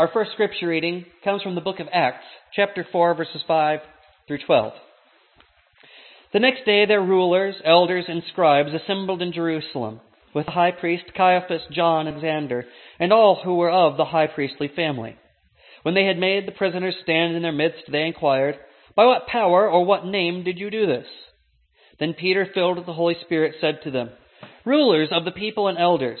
Our first scripture reading comes from the book of Acts, chapter 4, verses 5 through 12. The next day their rulers, elders, and scribes assembled in Jerusalem with the high priest Caiaphas, John, and Alexander, and all who were of the high priestly family. When they had made the prisoners stand in their midst, they inquired, By what power or what name did you do this? Then Peter, filled with the Holy Spirit, said to them, Rulers of the people and elders,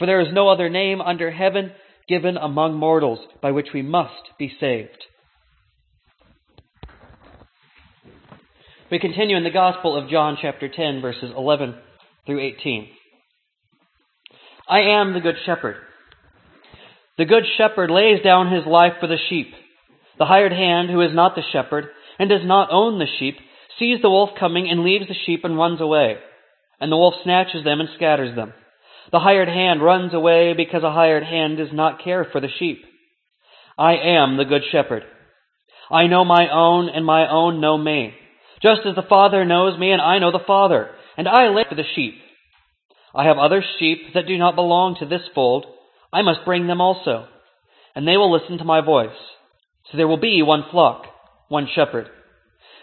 for there is no other name under heaven given among mortals by which we must be saved. We continue in the Gospel of John, chapter 10, verses 11 through 18. I am the Good Shepherd. The Good Shepherd lays down his life for the sheep. The hired hand, who is not the shepherd and does not own the sheep, sees the wolf coming and leaves the sheep and runs away. And the wolf snatches them and scatters them. The hired hand runs away because a hired hand does not care for the sheep. I am the Good Shepherd. I know my own and my own know me. Just as the Father knows me and I know the Father and I lay for the sheep. I have other sheep that do not belong to this fold. I must bring them also, and they will listen to my voice. So there will be one flock, one shepherd.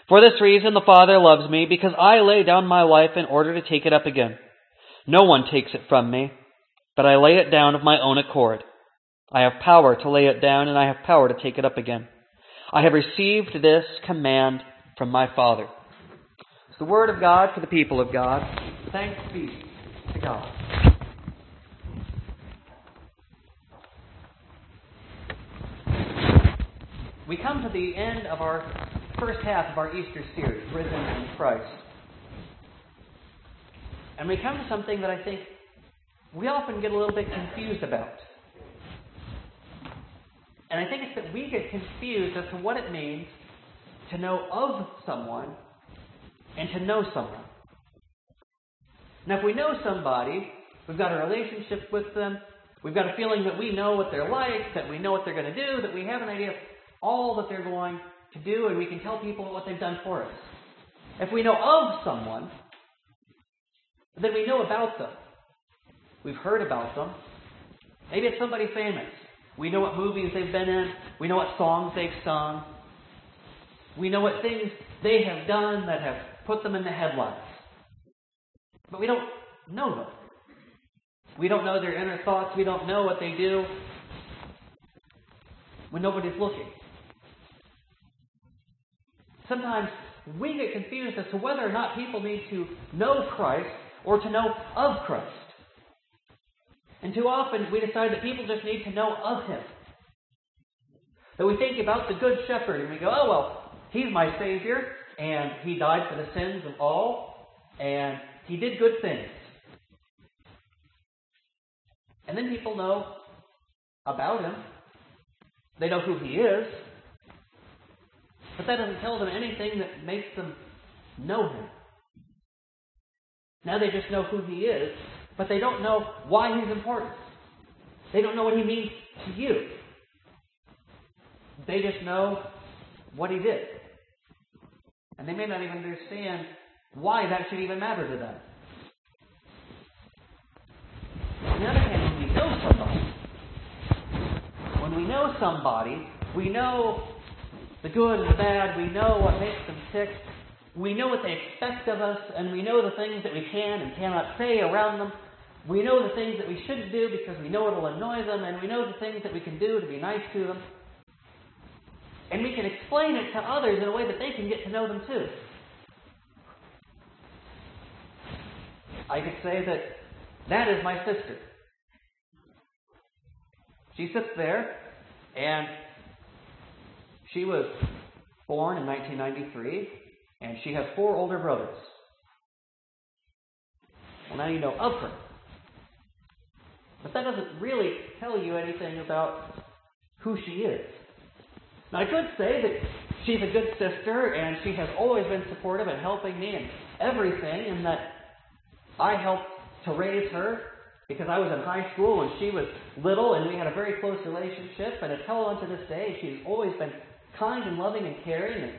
For this reason the Father loves me, because I lay down my life in order to take it up again. No one takes it from me, but I lay it down of my own accord. I have power to lay it down, and I have power to take it up again. I have received this command from my Father It's the Word of God for the people of God. Thanks be to God. We come to the end of our first half of our Easter series, Risen in Christ. And we come to something that I think we often get a little bit confused about. And I think it's that we get confused as to what it means to know of someone and to know someone. Now, if we know somebody, we've got a relationship with them, we've got a feeling that we know what they're like, that we know what they're going to do, that we have an idea of all that they're going to do, and we can tell people what they've done for us. If we know of someone, then we know about them. We've heard about them. Maybe it's somebody famous. We know what movies they've been in. We know what songs they've sung. We know what things they have done that have put them in the headlines. But we don't know them. We don't know their inner thoughts. We don't know what they do when nobody's looking. Sometimes we get confused as to whether or not people need to know Christ or to know of Christ. And too often we decide that people just need to know of Him. That we think about the Good Shepherd and we go, oh, well, He's my Savior and he died for the sins of all, and he did good things. And then people know about him. They know who he is. But that doesn't tell them anything that makes them know him. Now they just know who he is, but they don't know why he's important. They don't know what he means to you. They just know what he did. And they may not even understand why that should even matter to them. On the other hand, when we know somebody, when we know somebody, we know the good and the bad, we know what makes them tick, we know what they expect of us, and we know the things that we can and cannot say around them. We know the things that we shouldn't do because we know it'll annoy them, and we know the things that we can do to be nice to them. And we can explain it to others in a way that they can get to know them too. I could say that that is my sister. She sits there, and she was born in 1993, and she has four older brothers. Well, now you know of her. But that doesn't really tell you anything about who she is. Now, I could say that she's a good sister and she has always been supportive and helping me in everything, and that I helped to raise her because I was in high school when she was little and we had a very close relationship. And until unto this day, she's always been kind and loving and caring. And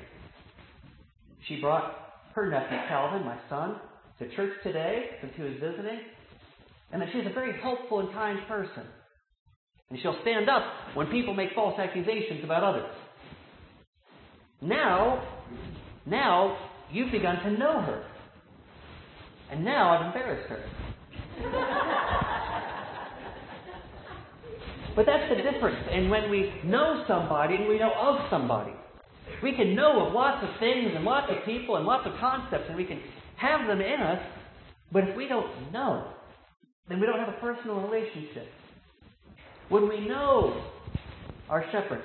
she brought her nephew Calvin, my son, to church today since he was visiting. And that she's a very helpful and kind person. And she'll stand up when people make false accusations about others. Now, now you've begun to know her. And now I've embarrassed her. but that's the difference. And when we know somebody and we know of somebody, we can know of lots of things and lots of people and lots of concepts and we can have them in us. But if we don't know, then we don't have a personal relationship. When we know our shepherd,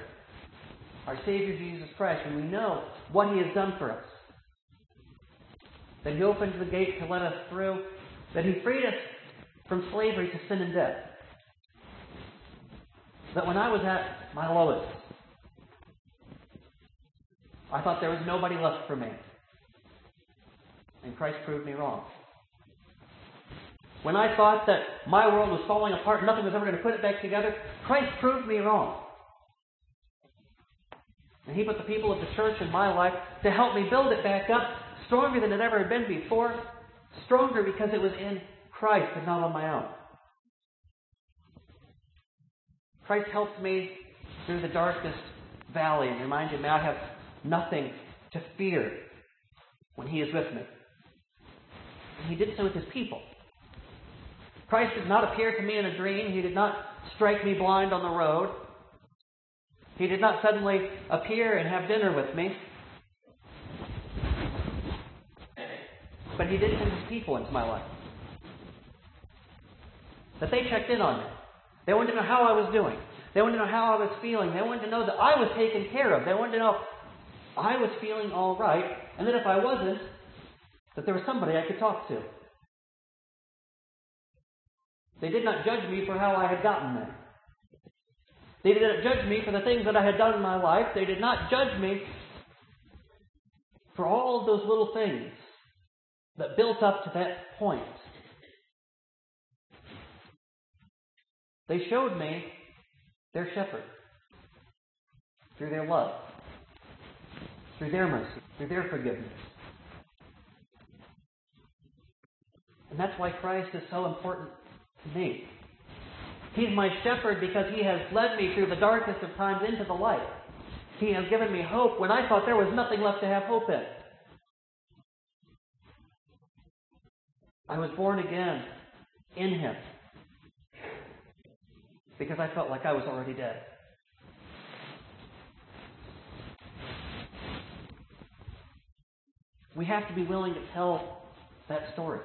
our Savior Jesus Christ, when we know what He has done for us, that He opened the gate to let us through, that He freed us from slavery to sin and death. That when I was at my lowest, I thought there was nobody left for me. And Christ proved me wrong. When I thought that my world was falling apart, nothing was ever going to put it back together, Christ proved me wrong. And He put the people of the church in my life to help me build it back up stronger than it ever had been before, stronger because it was in Christ and not on my own. Christ helped me through the darkest valley and reminded me I have nothing to fear when He is with me. And He did so with His people. Christ did not appear to me in a dream. He did not strike me blind on the road. He did not suddenly appear and have dinner with me. But He did send His people into my life. That they checked in on me. They wanted to know how I was doing. They wanted to know how I was feeling. They wanted to know that I was taken care of. They wanted to know I was feeling all right, and that if I wasn't, that there was somebody I could talk to. They did not judge me for how I had gotten there. They did not judge me for the things that I had done in my life. They did not judge me for all of those little things that built up to that point. They showed me their shepherd through their love, through their mercy, through their forgiveness. And that's why Christ is so important to me. He's my shepherd because he has led me through the darkest of times into the light. He has given me hope when I thought there was nothing left to have hope in. I was born again in him because I felt like I was already dead. We have to be willing to tell that story.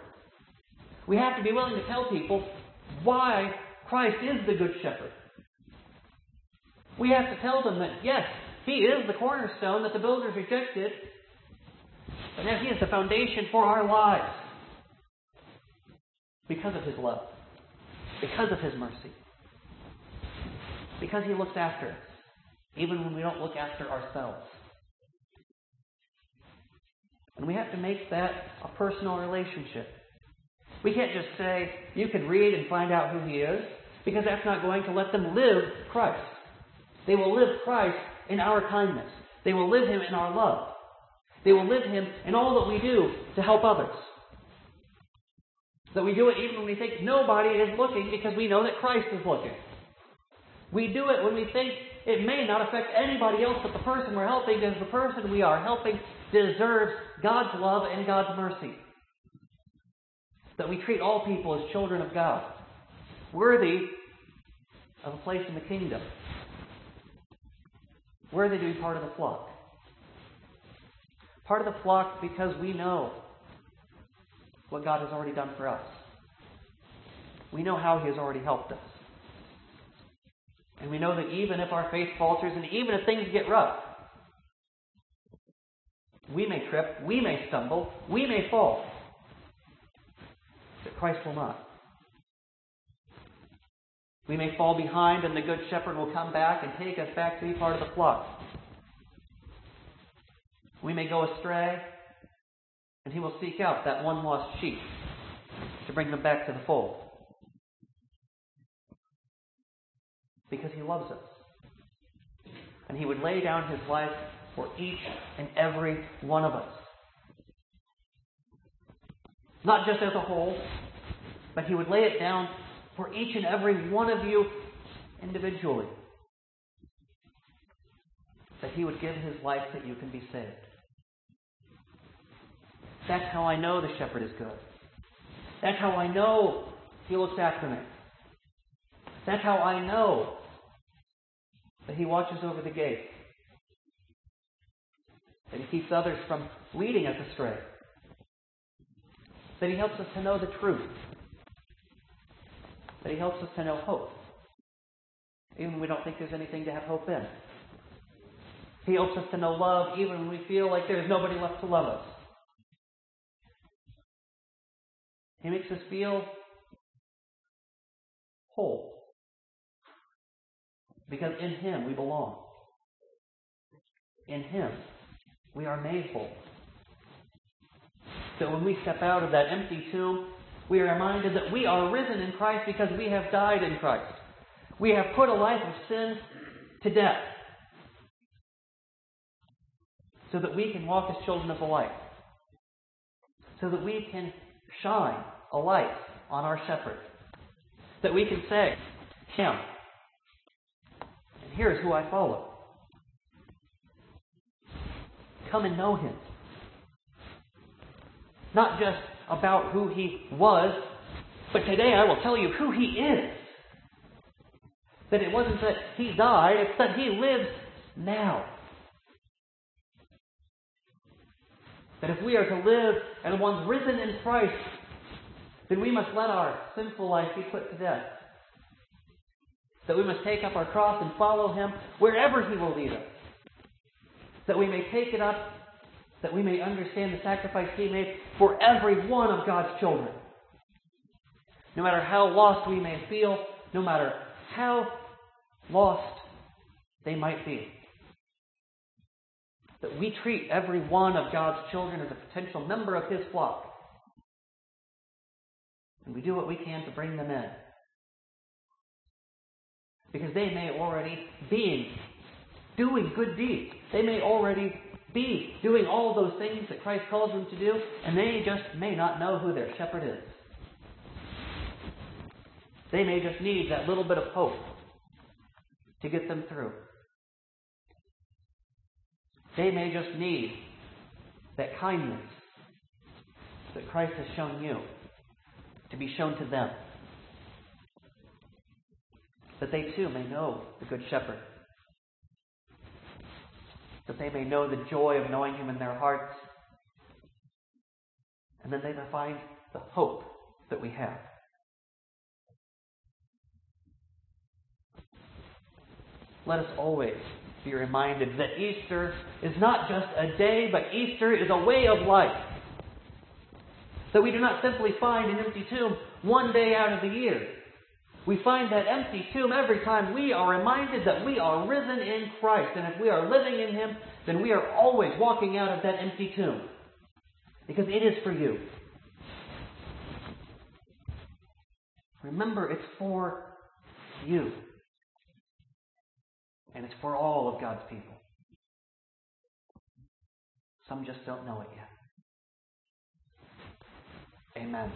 We have to be willing to tell people why Christ is the Good Shepherd. We have to tell them that, yes, He is the cornerstone that the builders rejected, but now He is the foundation for our lives because of His love, because of His mercy, because He looks after us, even when we don't look after ourselves. And we have to make that a personal relationship. We can't just say, you can read and find out who he is, because that's not going to let them live Christ. They will live Christ in our kindness. They will live him in our love. They will live him in all that we do to help others. That we do it even when we think nobody is looking because we know that Christ is looking. We do it when we think it may not affect anybody else but the person we're helping because the person we are helping deserves God's love and God's mercy that we treat all people as children of God, worthy of a place in the kingdom, worthy to be part of the flock. Part of the flock because we know what God has already done for us. We know how He has already helped us. And we know that even if our faith falters and even if things get rough, we may trip, we may stumble, we may fall But Christ will not. We may fall behind, and the Good Shepherd will come back and take us back to be part of the flock. We may go astray, and He will seek out that one lost sheep to bring them back to the fold. Because He loves us. And He would lay down His life for each and every one of us. Not just as a whole, but He would lay it down for each and every one of you individually. That He would give His life that you can be saved. That's how I know the shepherd is good. That's how I know He looks after me. That's how I know that He watches over the gate. That He keeps others from leading us astray. That He helps us to know the truth that He helps us to know hope, even when we don't think there's anything to have hope in. He helps us to know love, even when we feel like there's nobody left to love us. He makes us feel whole. Because in Him we belong. In Him we are made whole. So when we step out of that empty tomb, we are reminded that we are risen in Christ because we have died in Christ. We have put a life of sin to death so that we can walk as children of the light, so that we can shine a light on our shepherd, that we can say, Him, and here's who I follow. Come and know Him. Not just about who he was, but today I will tell you who he is. That it wasn't that he died, it's that he lives now. That if we are to live and ones risen in Christ, then we must let our sinful life be put to death. That we must take up our cross and follow him wherever he will lead us. That we may take it up that we may understand the sacrifice He made for every one of God's children. No matter how lost we may feel, no matter how lost they might be. That we treat every one of God's children as a potential member of His flock. And we do what we can to bring them in. Because they may already be doing good deeds. They may already be doing all those things that Christ calls them to do, and they just may not know who their shepherd is. They may just need that little bit of hope to get them through. They may just need that kindness that Christ has shown you to be shown to them. That they too may know the Good Shepherd that they may know the joy of knowing Him in their hearts, and then they may find the hope that we have. Let us always be reminded that Easter is not just a day, but Easter is a way of life. That we do not simply find an empty tomb one day out of the year. We find that empty tomb every time we are reminded that we are risen in Christ. And if we are living in Him, then we are always walking out of that empty tomb. Because it is for you. Remember, it's for you. And it's for all of God's people. Some just don't know it yet. Amen.